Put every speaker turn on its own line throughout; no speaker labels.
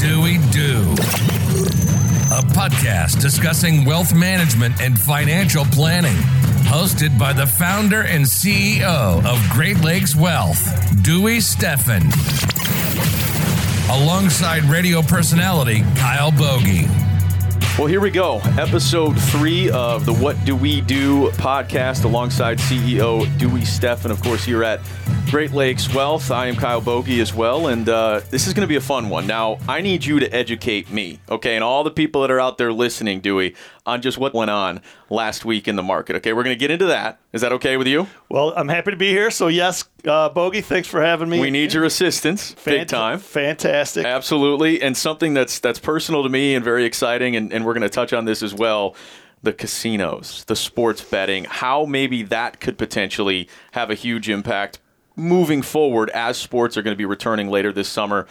Dewey Do? A podcast discussing wealth management and financial planning. Hosted by the founder and CEO of Great Lakes Wealth, Dewey Steffen. Alongside radio personality Kyle Bogey.
Well, here we go. Episode three of the What Do We Do podcast alongside CEO Dewey Steffen, of course, here at Great Lakes Wealth. I am Kyle Bogey as well, and uh, this is going to be a fun one. Now, I need you to educate me, okay, and all the people that are out there listening, Dewey, on just what went on last week in the market. Okay, we're going to get into that. Is that okay with you?
Well, I'm happy to be here. So, yes, uh, Bogey, thanks for having me.
We need your assistance, big time.
Fantastic.
Absolutely, and something that's that's personal to me and very exciting, and, and we're going to touch on this as well. The casinos, the sports betting, how maybe that could potentially have a huge impact moving forward as sports are going to be returning later this summer.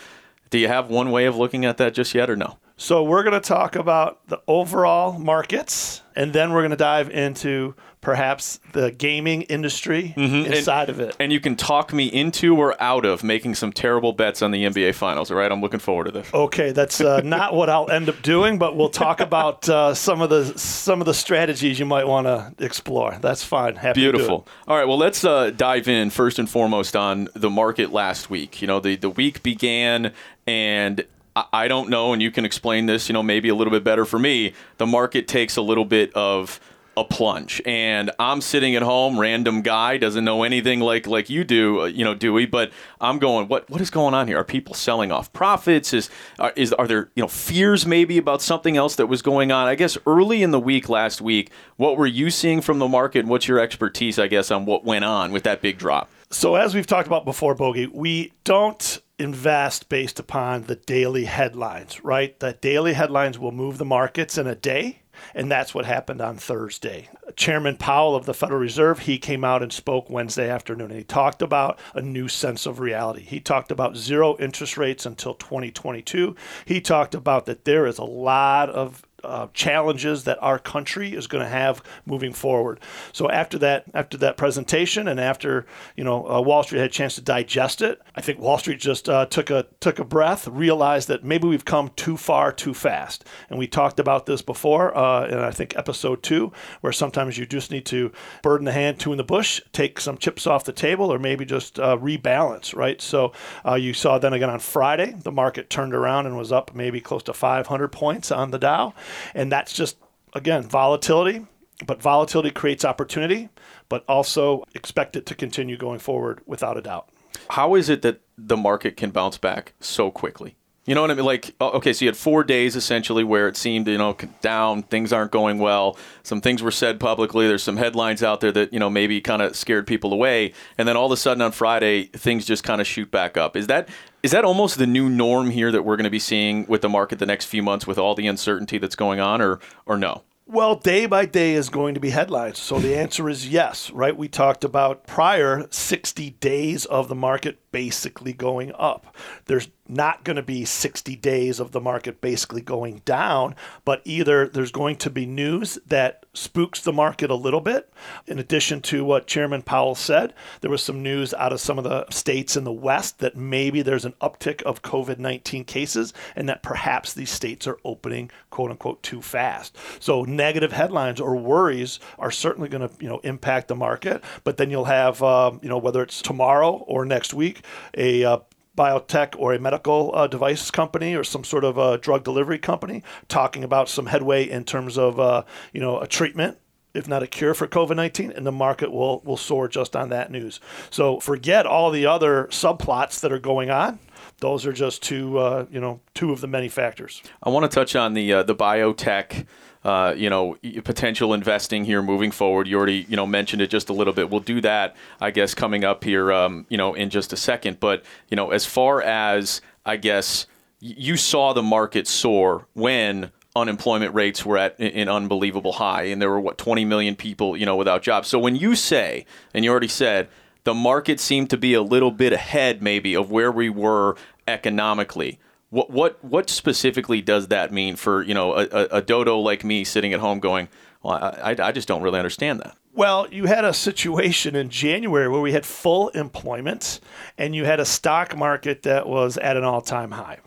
Do you have one way of looking at that just yet, or no?
So, we're going to talk about the overall markets, and then we're going to dive into perhaps the gaming industry inside of it.
And you can talk me into or out of making some terrible bets on the NBA Finals. All right, I'm looking forward to this.
Okay, that's uh, not what I'll end up doing, but we'll talk about uh, some of the some of the strategies you might want to explore. That's fine. Happy to do it.
Beautiful. All right, well, let's uh, dive in first and foremost on the market last week. You know, the, the week began, and I, don't know, and you can explain this, you know, maybe a little bit better for me. The market takes a little bit of a plunge, and I'm sitting at home, random guy, doesn't know anything like like you do, uh, you know, Dewey. But I'm going, what what is going on here? Are people selling off profits? Is are, is are there you know fears maybe about something else that was going on? I guess early in the week last week, what were you seeing from the market? What's your expertise, I guess, on what went on with that big drop?
So, as we've talked about before, Bogey, we don't invest based upon the daily headlines, right? The daily headlines will move the markets in a day. And that's what happened on Thursday. Chairman Powell of the Federal Reserve, he came out and spoke Wednesday afternoon and he talked about a new sense of reality. He talked about zero interest rates until 2022. He talked about that there is a lot of uh, challenges that our country is going to have moving forward. So after that, after that presentation, and after you know uh, Wall Street had a chance to digest it, I think Wall Street just uh, took a took a breath, realized that maybe we've come too far too fast. And we talked about this before uh, in I think episode two, where sometimes you just need to bird in the hand, two in the bush, take some chips off the table, or maybe just uh, rebalance, right? So uh, you saw then again on Friday, the market turned around and was up maybe close to 500 points on the Dow. And that's just, again, volatility. But volatility creates opportunity, but also expect it to continue going forward without a doubt.
How is it that the market can bounce back so quickly? You know what I mean? Like, oh, okay, so you had four days essentially where it seemed, you know, down, things aren't going well. Some things were said publicly. There's some headlines out there that, you know, maybe kind of scared people away. And then all of a sudden on Friday, things just kind of shoot back up. Is that is that almost the new norm here that we're going to be seeing with the market the next few months with all the uncertainty that's going on, or or no?
Well, day by day is going to be headlines. So the answer is yes, right? We talked about prior 60 days of the market basically going up. There's not going to be 60 days of the market basically going down, but either there's going to be news that spooks the market a little bit. In addition to what Chairman Powell said, there was some news out of some of the states in the West that maybe there's an uptick of COVID 19 cases and that perhaps these states are opening, quote unquote, too fast. So negative headlines or worries are certainly going to you know impact the market, but then you'll have um, you know whether it's tomorrow or next week a uh, biotech or a medical uh, device company or some sort of uh, drug delivery company talking about some headway in terms of uh, you know a treatment if not a cure for COVID-19 and the market will will soar just on that news. So forget all the other subplots that are going on. Those are just two uh, you know two of the many factors.
I want to touch on the uh, the biotech. Uh, you know, potential investing here moving forward. You already, you know, mentioned it just a little bit. We'll do that, I guess, coming up here, um, you know, in just a second. But you know, as far as I guess you saw the market soar when unemployment rates were at an unbelievable high, and there were what 20 million people, you know, without jobs. So when you say, and you already said, the market seemed to be a little bit ahead, maybe, of where we were economically. What what what specifically does that mean for you know a, a, a dodo like me sitting at home going, well, I, I just don't really understand that.
Well, you had a situation in January where we had full employment and you had a stock market that was at an all time high.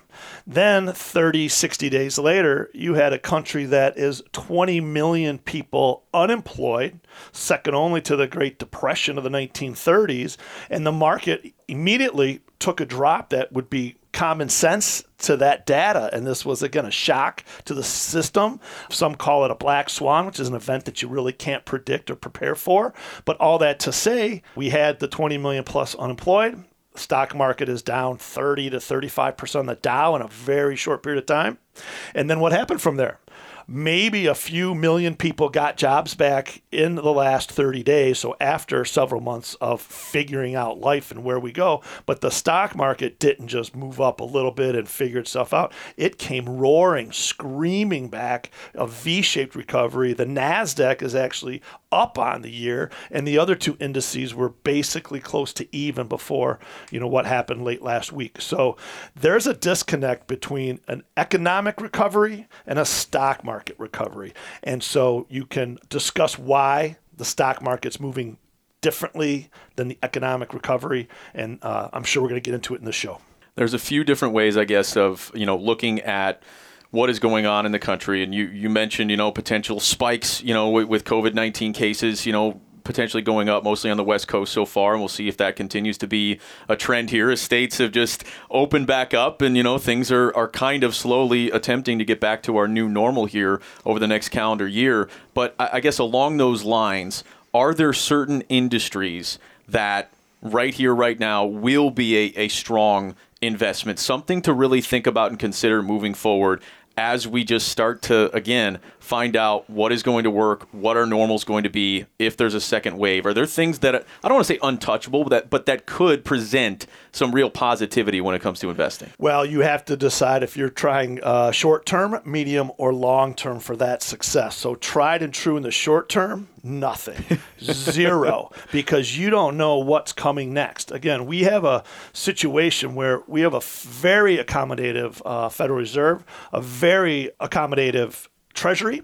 Then 30, 60 days later, you had a country that is 20 million people unemployed, second only to the Great Depression of the 1930s, and the market immediately took a drop that would be common sense to that data. And this was, again, a shock to the system. Some call it a black swan, which is an event that you really can't predict or prepare for. But all that to say, we had the 20 million plus unemployed. Stock market is down 30 to 35% on the Dow in a very short period of time. And then what happened from there? Maybe a few million people got jobs back in the last 30 days. So after several months of figuring out life and where we go, but the stock market didn't just move up a little bit and figure itself out. It came roaring, screaming back, a V-shaped recovery. The Nasdaq is actually up on the year, and the other two indices were basically close to even before you know what happened late last week. So there's a disconnect between an economic recovery and a stock market recovery, and so you can discuss why the stock market's moving differently than the economic recovery, and uh, I'm sure we're going to get into it in the show.
There's a few different ways, I guess, of you know looking at what is going on in the country. And you, you mentioned, you know, potential spikes, you know, with, with COVID 19 cases, you know, potentially going up mostly on the West Coast so far, and we'll see if that continues to be a trend here as states have just opened back up and, you know, things are, are kind of slowly attempting to get back to our new normal here over the next calendar year. But I, I guess along those lines, are there certain industries that right here, right now, will be a, a strong investment, something to really think about and consider moving forward as we just start to again find out what is going to work, what our normal is going to be if there's a second wave. Are there things that I don't want to say untouchable, but that but that could present some real positivity when it comes to investing?
Well, you have to decide if you're trying uh, short term, medium, or long term for that success. So tried and true in the short term, nothing, zero, because you don't know what's coming next. Again, we have a situation where we have a very accommodative uh, Federal Reserve, a very accommodative Treasury.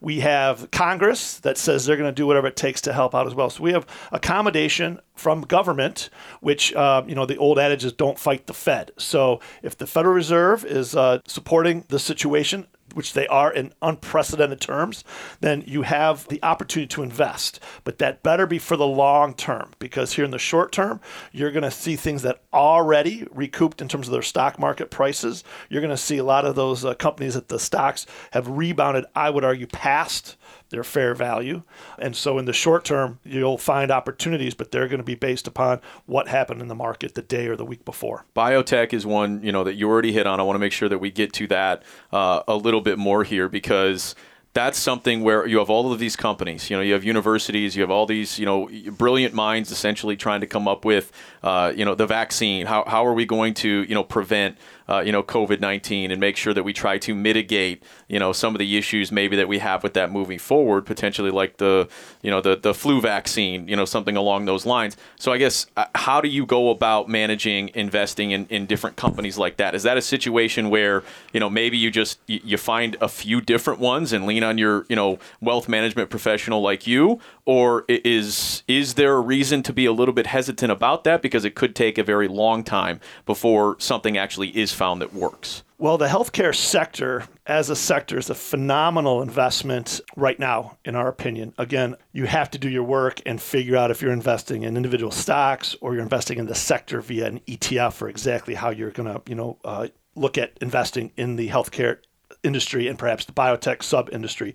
We have Congress that says they're going to do whatever it takes to help out as well. So we have accommodation from government, which, uh, you know, the old adage is don't fight the Fed. So if the Federal Reserve is uh, supporting the situation, which they are in unprecedented terms, then you have the opportunity to invest. But that better be for the long term because here in the short term, you're going to see things that already recouped in terms of their stock market prices. You're going to see a lot of those uh, companies that the stocks have rebounded, I would argue, past their fair value. And so in the short term, you'll find opportunities, but they're going to be based upon what happened in the market the day or the week before.
Biotech is one, you know, that you already hit on. I want to make sure that we get to that uh, a little bit more here because that's something where you have all of these companies. You know, you have universities, you have all these, you know, brilliant minds essentially trying to come up with, uh, you know, the vaccine. How, how are we going to, you know, prevent uh, you know, COVID 19 and make sure that we try to mitigate, you know, some of the issues maybe that we have with that moving forward, potentially like the, you know, the, the flu vaccine, you know, something along those lines. So I guess, uh, how do you go about managing investing in, in different companies like that? Is that a situation where, you know, maybe you just, you find a few different ones and lean on your, you know, wealth management professional like you? Or is, is there a reason to be a little bit hesitant about that? Because it could take a very long time before something actually is found that works?
Well, the healthcare sector as a sector is a phenomenal investment right now, in our opinion. Again, you have to do your work and figure out if you're investing in individual stocks or you're investing in the sector via an ETF or exactly how you're going to, you know, uh, look at investing in the healthcare industry and perhaps the biotech sub industry.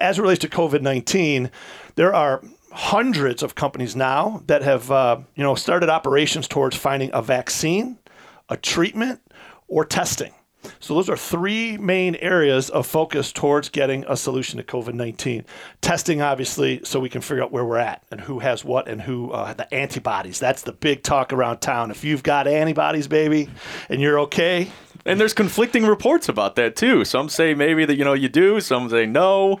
As it relates to COVID 19, there are hundreds of companies now that have uh, you know started operations towards finding a vaccine, a treatment, or testing. So those are three main areas of focus towards getting a solution to COVID-19. Testing, obviously, so we can figure out where we're at and who has what and who uh, the antibodies. That's the big talk around town. If you've got antibodies, baby, and you're okay.
And there's conflicting reports about that too. Some say maybe that you know you do. Some say no.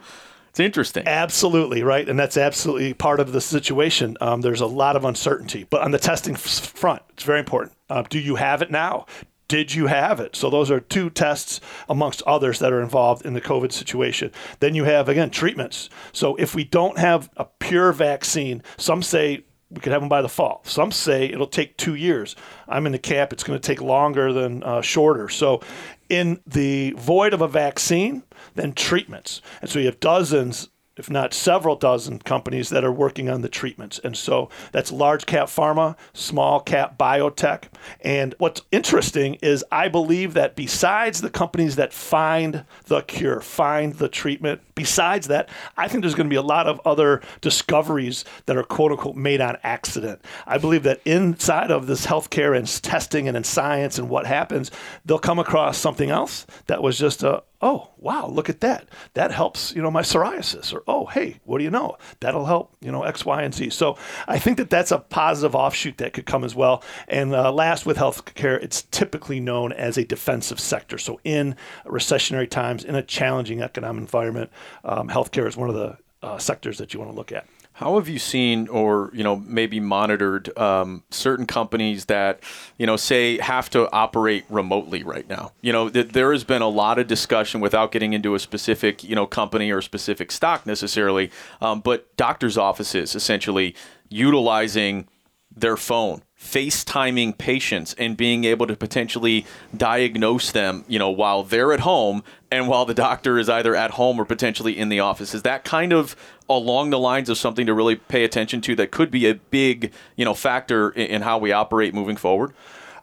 It's interesting.
Absolutely, right? And that's absolutely part of the situation. Um, there's a lot of uncertainty. But on the testing front, it's very important. Uh, do you have it now? Did you have it? So those are two tests amongst others that are involved in the COVID situation. Then you have again treatments. So if we don't have a pure vaccine, some say we could have them by the fall. Some say it'll take two years. I'm in the camp; it's going to take longer than uh, shorter. So, in the void of a vaccine, then treatments, and so you have dozens if not several dozen companies that are working on the treatments. And so that's large cap pharma, small cap biotech. And what's interesting is I believe that besides the companies that find the cure, find the treatment, besides that, I think there's going to be a lot of other discoveries that are quote unquote made on accident. I believe that inside of this healthcare and testing and in science and what happens, they'll come across something else that was just a, oh wow look at that. That helps you know my psoriasis or oh hey what do you know? That'll help you know x y and z. So i think that that's a positive offshoot that could come as well. And uh, last with healthcare it's typically known as a defensive sector. So in recessionary times in a challenging economic environment um, healthcare is one of the uh, sectors that you want to look at
how have you seen, or you know, maybe monitored um, certain companies that you know say have to operate remotely right now? You know, th- there has been a lot of discussion without getting into a specific you know company or specific stock necessarily, um, but doctors' offices essentially utilizing their phone FaceTiming patients and being able to potentially diagnose them, you know, while they're at home and while the doctor is either at home or potentially in the office. Is that kind of along the lines of something to really pay attention to that could be a big, you know, factor in, in how we operate moving forward?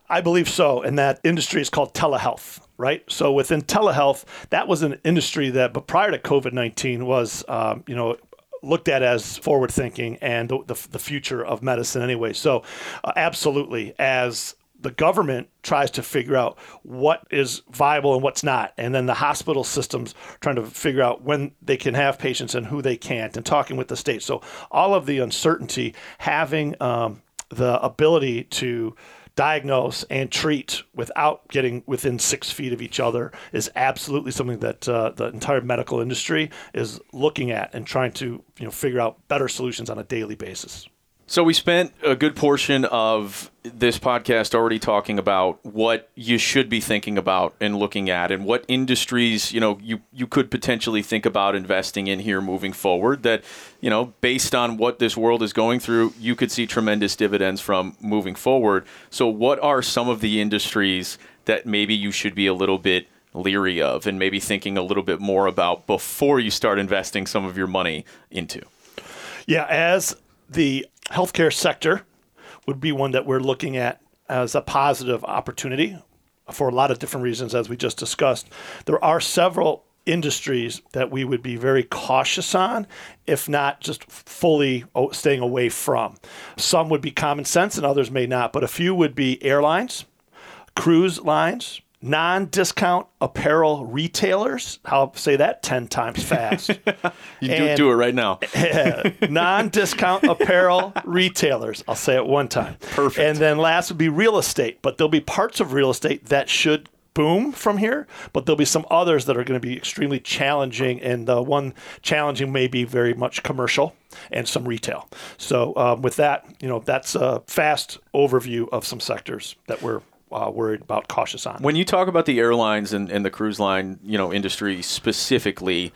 I believe so, and that industry is called telehealth right? So within telehealth, that was an industry that, but prior to COVID nineteen, was um, you know looked at as forward thinking and the, the, the, future of medicine anyway. So, uh, absolutely, as the government tries to figure out what is viable and what's not, and then the hospital systems trying to figure out when they can have patients and who they can't, and talking with the state. So, all of the uncertainty, having um, the ability to diagnose and treat without getting within six feet of each other is absolutely something that uh, the entire medical industry is looking at and trying to you know figure out better solutions on a daily basis.
So we spent a good portion of this podcast already talking about what you should be thinking about and looking at and what industries, you know, you you could potentially think about investing in here moving forward that, you know, based on what this world is going through, you could see tremendous dividends from moving forward. So what are some of the industries that maybe you should be a little bit leery of and maybe thinking a little bit more about before you start investing some of your money into?
Yeah, as the healthcare sector would be one that we're looking at as a positive opportunity for a lot of different reasons, as we just discussed. There are several industries that we would be very cautious on, if not just fully staying away from. Some would be common sense and others may not, but a few would be airlines, cruise lines, non-discount apparel retailers. I'll say that 10 times fast.
you do, do, it right now.
non-discount apparel retailers. I'll say it one time.
Perfect.
And then last would be real estate, but there'll be parts of real estate that should boom from here, but there'll be some others that are going to be extremely challenging. And the one challenging may be very much commercial and some retail. So um, with that, you know, that's a fast overview of some sectors that we're uh, worried about, cautious on.
When you talk about the airlines and, and the cruise line, you know, industry specifically,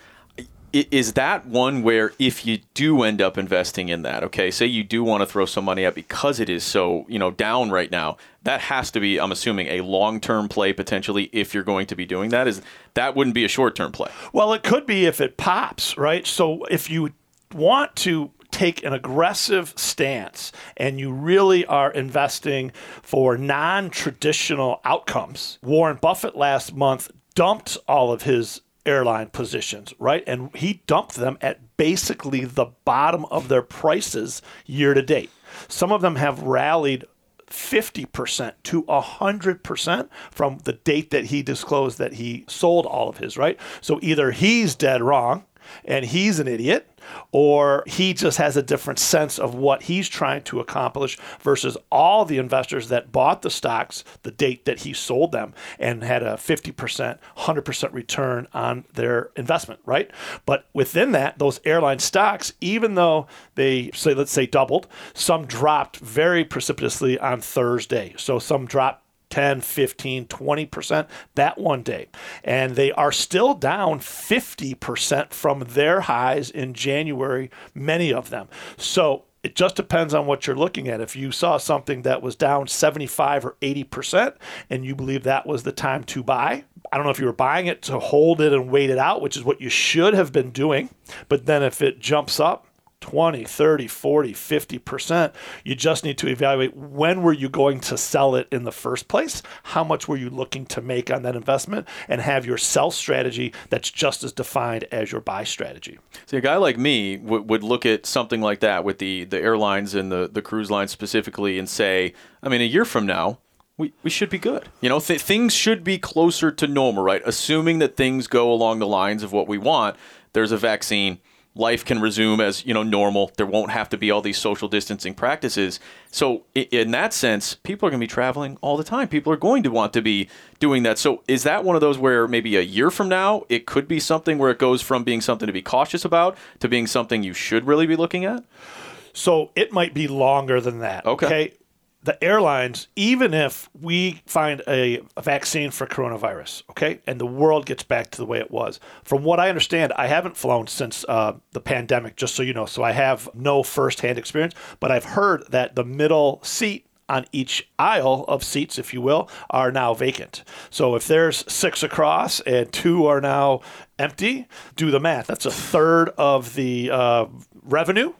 is that one where if you do end up investing in that, okay, say you do want to throw some money at because it is so, you know, down right now, that has to be, I'm assuming, a long-term play potentially if you're going to be doing that. Is that wouldn't be a short-term play?
Well, it could be if it pops, right? So if you want to take an aggressive stance and you really are investing for non traditional outcomes, Warren Buffett last month dumped all of his airline positions, right? And he dumped them at basically the bottom of their prices year to date. Some of them have rallied 50% to 100% from the date that he disclosed that he sold all of his, right? So either he's dead wrong and he's an idiot, or he just has a different sense of what he's trying to accomplish versus all the investors that bought the stocks the date that he sold them and had a 50%, 100% return on their investment, right? But within that, those airline stocks, even though they say, let's say doubled, some dropped very precipitously on Thursday. So some dropped 10, 15, 20% that one day. And they are still down 50% from their highs in January, many of them. So it just depends on what you're looking at. If you saw something that was down 75 or 80% and you believe that was the time to buy, I don't know if you were buying it to hold it and wait it out, which is what you should have been doing. But then if it jumps up, 20, 30, 40, 50%. You just need to evaluate when were you going to sell it in the first place? How much were you looking to make on that investment? And have your sell strategy that's just as defined as your buy strategy.
See, a guy like me w- would look at something like that with the, the airlines and the, the cruise lines specifically and say, I mean, a year from now, we, we should be good. You know, th- things should be closer to normal, right? Assuming that things go along the lines of what we want, there's a vaccine – life can resume as you know normal. There won't have to be all these social distancing practices. So in that sense, people are going to be traveling all the time. People are going to want to be doing that. So is that one of those where maybe a year from now it could be something where it goes from being something to be cautious about to being something you should really be looking at?
So it might be longer than that.
Okay.
okay? The airlines, even if we find a, a, vaccine for coronavirus, okay, and the world gets back to the way it was, from what I understand, I haven't flown since uh, the pandemic, just so you know, so I have no firsthand experience, but I've heard that the middle seat on each aisle of seats, if you will, are now vacant. So if there's six across and two are now empty, do the math. That's a third of the uh, revenue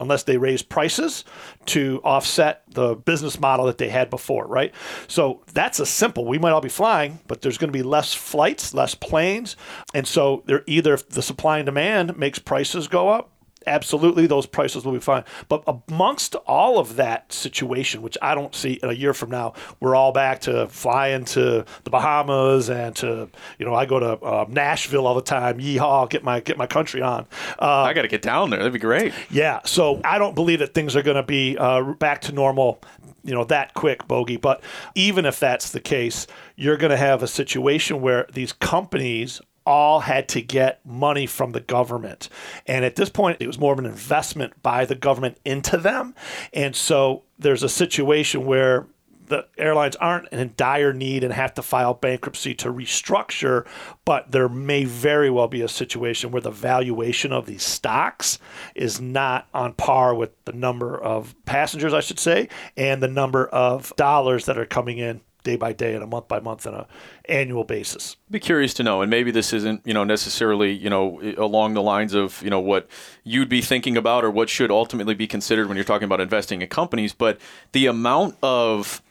unless they raise prices to offset the business model that they had before, right? So that's a simple. We might all be flying, but there's going to be less flights, less planes. And so they're either the supply and demand makes prices go up absolutely those prices will be fine. But amongst all of that situation, which I don't see in a year from now, we're all back to flying to the Bahamas and to you know I go to uh, Nashville all the time. Yeehaw! Get my get my country on.
Uh, I got to get down there. That'd be great.
Yeah. So I don't believe that things are going to be uh, back to normal. You know that quick, bogey. But even if that's the case, you're going to have a situation where these companies all had to get money from the government. And at this point, it was more of an investment by the government into them. And so there's a situation where the airlines aren't in dire need and have to file bankruptcy to restructure, but there may very well be a situation where the valuation of these stocks is not on par with the number of passengers, I should say, and the number of dollars that are coming in day by day and a month by month and a annual basis.
Be curious to know, and maybe this isn't you know necessarily you know along the lines of you know what you'd be thinking about or what should ultimately be considered when you're talking about investing in companies, but the amount of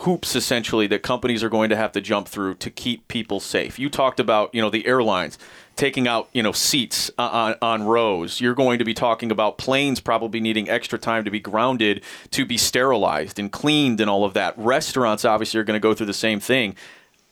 hoops essentially that companies are going to have to jump through to keep people safe. You talked about, you know, the airlines taking out, you know, seats on, on rows. You're going to be talking about planes probably needing extra time to be grounded to be sterilized and cleaned and all of that. Restaurants obviously are going to go through the same thing.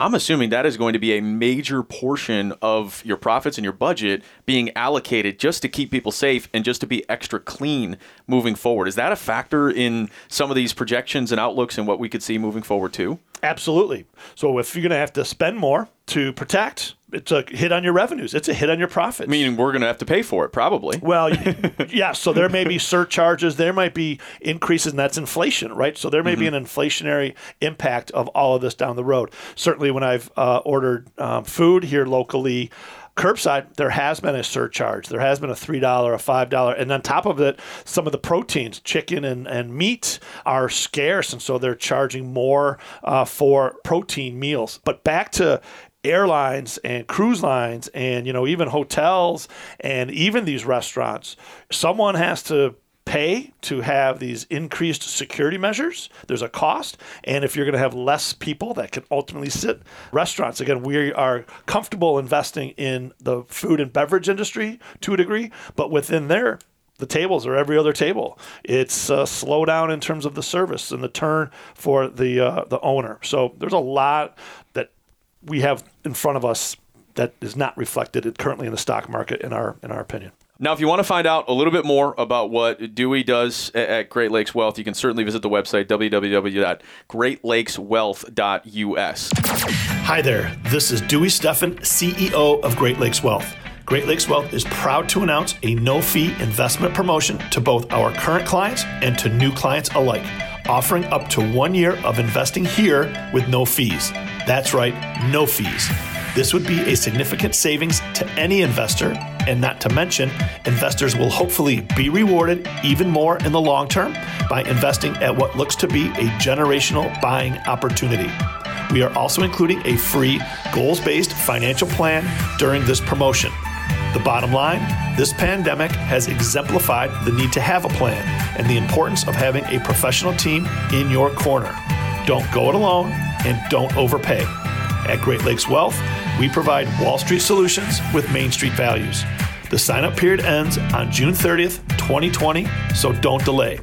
I'm assuming that is going to be a major portion of your profits and your budget being allocated just to keep people safe and just to be extra clean moving forward. Is that a factor in some of these projections and outlooks and what we could see moving forward too?
Absolutely. So if you're going to have to spend more to protect, it's a hit on your revenues. It's a hit on your profits.
Meaning we're going to have to pay for it, probably.
Well, yeah. So there may be surcharges. There might be increases, and that's inflation, right? So there may mm-hmm. be an inflationary impact of all of this down the road. Certainly, when I've uh, ordered um, food here locally, curbside, there has been a surcharge. There has been a $3, a $5. And on top of it, some of the proteins, chicken and, and meat, are scarce. And so they're charging more uh, for protein meals. But back to airlines and cruise lines and you know even hotels and even these restaurants someone has to pay to have these increased security measures. There's a cost. And if you're going to have less people that can ultimately sit restaurants, again, we are comfortable investing in the food and beverage industry to a degree, but within there, the tables are every other table. It's a slowdown in terms of the service and the turn for the uh, the owner. So there's a lot that we have in front of us that is not reflected currently in the stock market, in our in our opinion.
Now, if you want to find out a little bit more about what Dewey does at Great Lakes Wealth, you can certainly visit the website www.greatlakeswealth.us.
Hi there. This is Dewey Steffen, CEO of Great Lakes Wealth. Great Lakes Wealth is proud to announce a no fee investment promotion to both our current clients and to new clients alike. Offering up to one year of investing here with no fees. That's right, no fees. This would be a significant savings to any investor, and not to mention, investors will hopefully be rewarded even more in the long term by investing at what looks to be a generational buying opportunity. We are also including a free goals based financial plan during this promotion. The bottom line this pandemic has exemplified the need to have a plan and the importance of having a professional team in your corner. Don't go it alone and don't overpay. At Great Lakes Wealth, we provide Wall Street solutions with Main Street values. The sign up period ends on June 30th, 2020, so don't delay.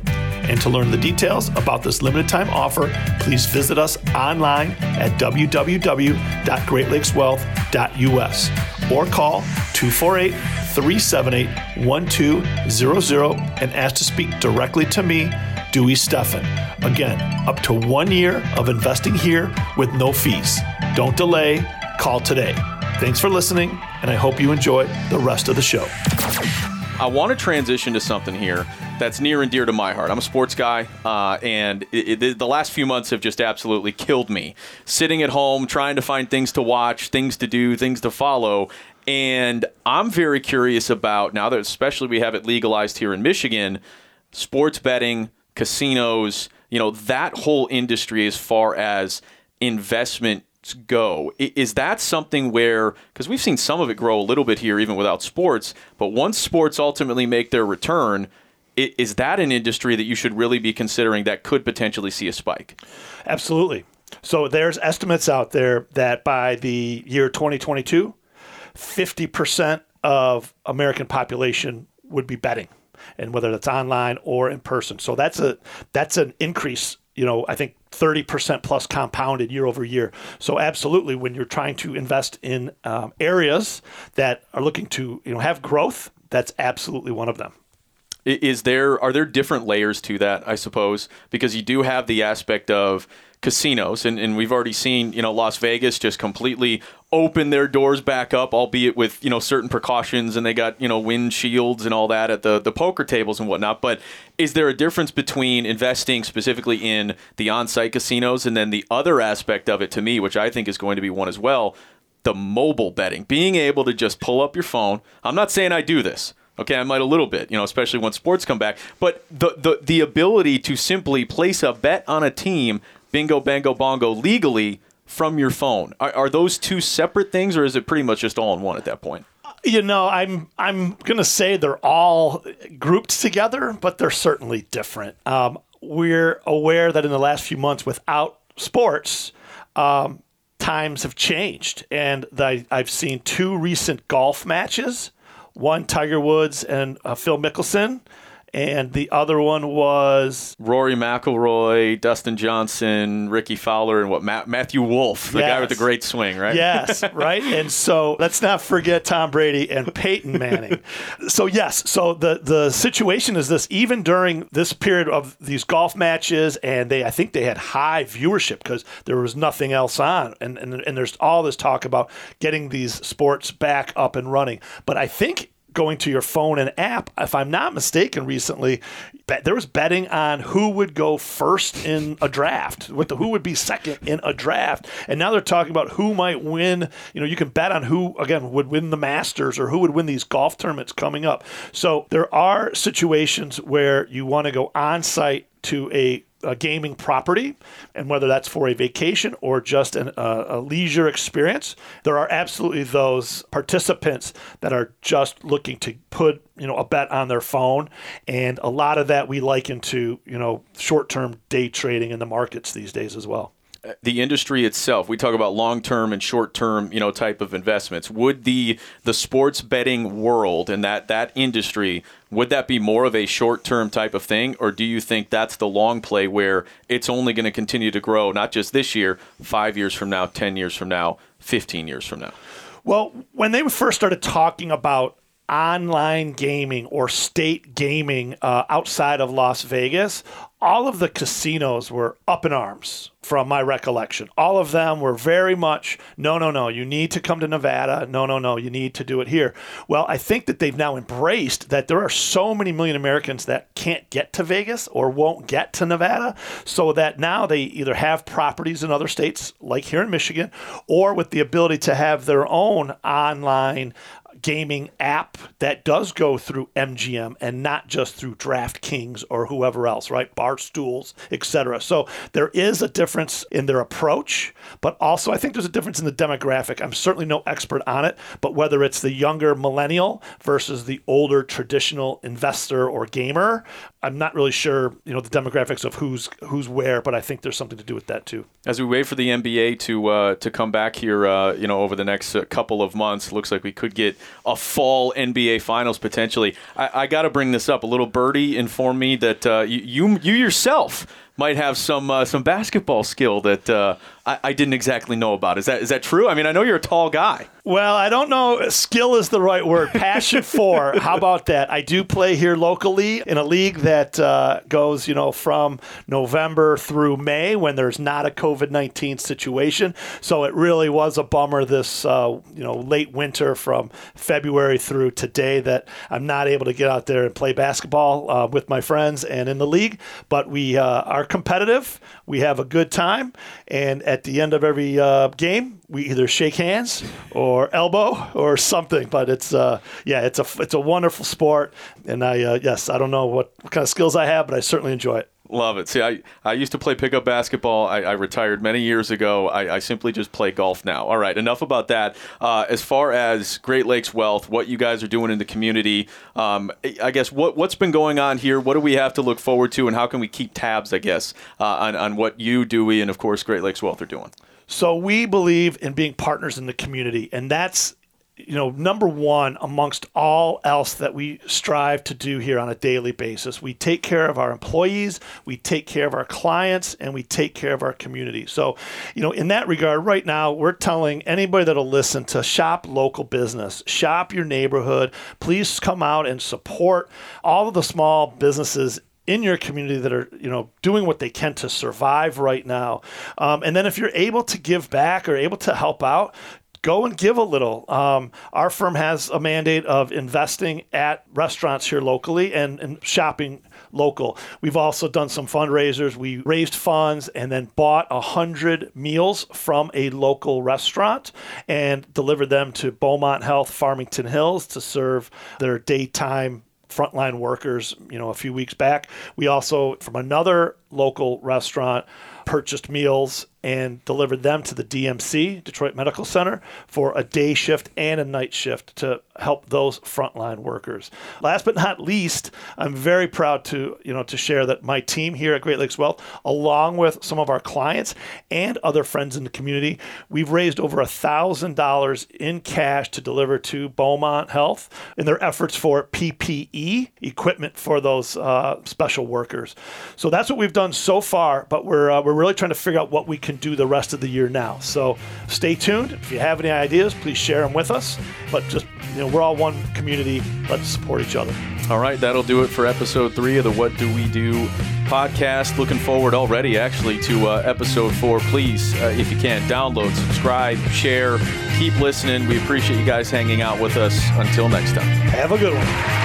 And to learn the details about this limited time offer, please visit us online at www.greatlakeswealth.us or call 248 378 1200 and ask to speak directly to me, Dewey Steffen. Again, up to one year of investing here with no fees. Don't delay, call today. Thanks for listening, and I hope you enjoy the rest of the show.
I want to transition to something here that's near and dear to my heart. I'm a sports guy, uh, and it, it, the last few months have just absolutely killed me. Sitting at home, trying to find things to watch, things to do, things to follow. And I'm very curious about now that, especially, we have it legalized here in Michigan, sports betting, casinos, you know, that whole industry as far as investment go. Is that something where, because we've seen some of it grow a little bit here, even without sports, but once sports ultimately make their return, is that an industry that you should really be considering that could potentially see a spike?
Absolutely. So there's estimates out there that by the year 2022, 50% of American population would be betting and whether that's online or in person. So that's a that's an increase, you know, I think 30% plus compounded year over year. So absolutely, when you're trying to invest in um, areas that are looking to you know have growth, that's absolutely one of them.
Is there are there different layers to that? I suppose because you do have the aspect of casinos, and, and we've already seen you know Las Vegas just completely open their doors back up, albeit with you know certain precautions, and they got you know wind shields and all that at the the poker tables and whatnot. But is there a difference between investing specifically in the on-site casinos and then the other aspect of it to me, which I think is going to be one as well, the mobile betting, being able to just pull up your phone. I'm not saying I do this. Okay, I might a little bit, you know, especially when sports come back. But the, the the ability to simply place a bet on a team, bingo, bango, bongo, legally from your phone. Are, are those two separate things, or is it pretty much just all in one at that point?
You know, I'm I'm gonna say they're all grouped together, but they're certainly different. Um, we're aware that in the last few months, without sports, um, times have changed, and the, I've seen two recent golf matches one Tiger Woods and uh, Phil Mickelson, and the other one was
Rory McIlroy, Dustin Johnson, Rickie Fowler, and what Matthew Wolff, the yes. guy with the great swing, right?
Yes, right. and so let's not forget Tom Brady and Peyton Manning. so yes, so the the situation is this: even during this period of these golf matches, and they, I think they had high viewership because there was nothing else on, and, and and there's all this talk about getting these sports back up and running. But I think going to your phone and app. If I'm not mistaken, recently there was betting on who would go first in a draft, with the who would be second in a draft, and now they're talking about who might win. You know, you can bet on who again would win the Masters or who would win these golf tournaments coming up. So there are situations where you want to go on site to a a gaming property, and whether that's for a vacation or just an, uh, a leisure experience, there are absolutely those participants that are just looking to put you know a bet on their phone, and a lot of that we liken to you know short-term day trading in the markets these days as well
the industry itself we talk about long-term and short-term you know type of investments. Would the the sports betting world and that that industry would that be more of a short-term type of thing? Or do you think that's the long play where it's only going to continue to grow not just this year 5 years from now 10 years from now 15 years from now?
Well when they first started talking about online gaming or state gaming uh, outside of Las Vegas, all of the casinos were up in arms from my recollection. All of them were very much, no, no, no, you need to come to Nevada. No, no, no, you need to do it here. Well, I think that they've now embraced that there are so many million Americans that can't get to Vegas or won't get to Nevada, so that now they either have properties in other states, like here in Michigan, or with the ability to have their own online gaming app that does go through MGM and not just through DraftKings or whoever else, right? Barstools, etc. So there is a difference in their approach, but also I think there's a difference in the demographic. I'm certainly no expert on it, but whether it's the younger millennial versus the older traditional investor or gamer, I'm not really sure, you know, the demographics of who's who's where, but I think there's something to do with that too.
As we wait for the NBA to uh, to come back here, uh, you know, over the next uh, couple of months, looks like we could get a fall NBA Finals potentially. I, I got to bring this up. A little birdie informed me that uh, you, you you yourself might have some uh, some basketball skill that uh, I, I, didn't exactly know about. Is that is that true? I mean, I know you're a tall guy.
Well, I don't know. Skill is the right word. Passion for. How about that? I do play here locally in a league that uh, goes, you know, from November through May when there's not a COVID nineteen situation. So it really was a bummer this, uh, you know, late winter from February through today that I'm not able to get out there and play basketball uh, with my friends and in the league. But we uh, are competitive. We have a good time, and at the end of every uh, game, we either shake hands or elbow or something. But it's uh, yeah, it's a it's a wonderful sport, and I uh, yes, I don't know what, what kind of skills I have, but I certainly enjoy it.
Love it. See, I, I used to play pickup basketball. I, I retired many years ago. I, I, simply just play golf now. All right, enough about that. Uh, as far as Great Lakes Wealth, what you guys are doing in the community, um, I guess what, what's been going on here? What do we have to look forward to, and how can we keep tabs, I guess, uh, on, on what you, Dewey, and of course Great Lakes Wealth are doing?
So we believe in being partners in the community, and that's you know, number one amongst all else that we strive to do here on a daily basis. We take care of our employees, we take care of our clients, and we take care of our community. So, you know, in that regard, right now, we're telling anybody that'll listen to shop local business, shop your neighborhood. Please come out and support all of the small businesses in your community that are you know doing what they can to survive right now um, and then if you're able to give back or able to help out go and give a little um, our firm has a mandate of investing at restaurants here locally and, and shopping local. We've also done some fundraisers. We raised funds and then bought a hundred meals from a local restaurant and delivered them to Beaumont Health Farmington Hills to serve their daytime frontline workers, you know, a few weeks back. We also, from another local restaurant, purchased meals and delivered them to the DMC, Detroit Medical Center, for a day shift and a night shift to help those frontline workers. Last but not least, I'm very proud to, you know, to share that my team here at Great Lakes Wealth, along with some of our clients and other friends in the community, we've raised over a thousand dollars in cash to deliver to Beaumont Health in their efforts for PPE equipment for those uh, special workers. So that's what we've done so far, but we're uh, we're really trying to figure out what we can do the rest of the year now. So stay tuned. If you have any ideas, please share them with us. But just, you know, we're all one community. Let's support each other.
All right, that'll do it for episode three of the What Do We Do podcast. Looking forward already, actually, to uh, episode four. Please, uh, if you can, download, subscribe, share, keep listening. We appreciate you guys hanging out with us. Until next time.
Have a good one.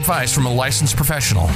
advice from a licensed professional.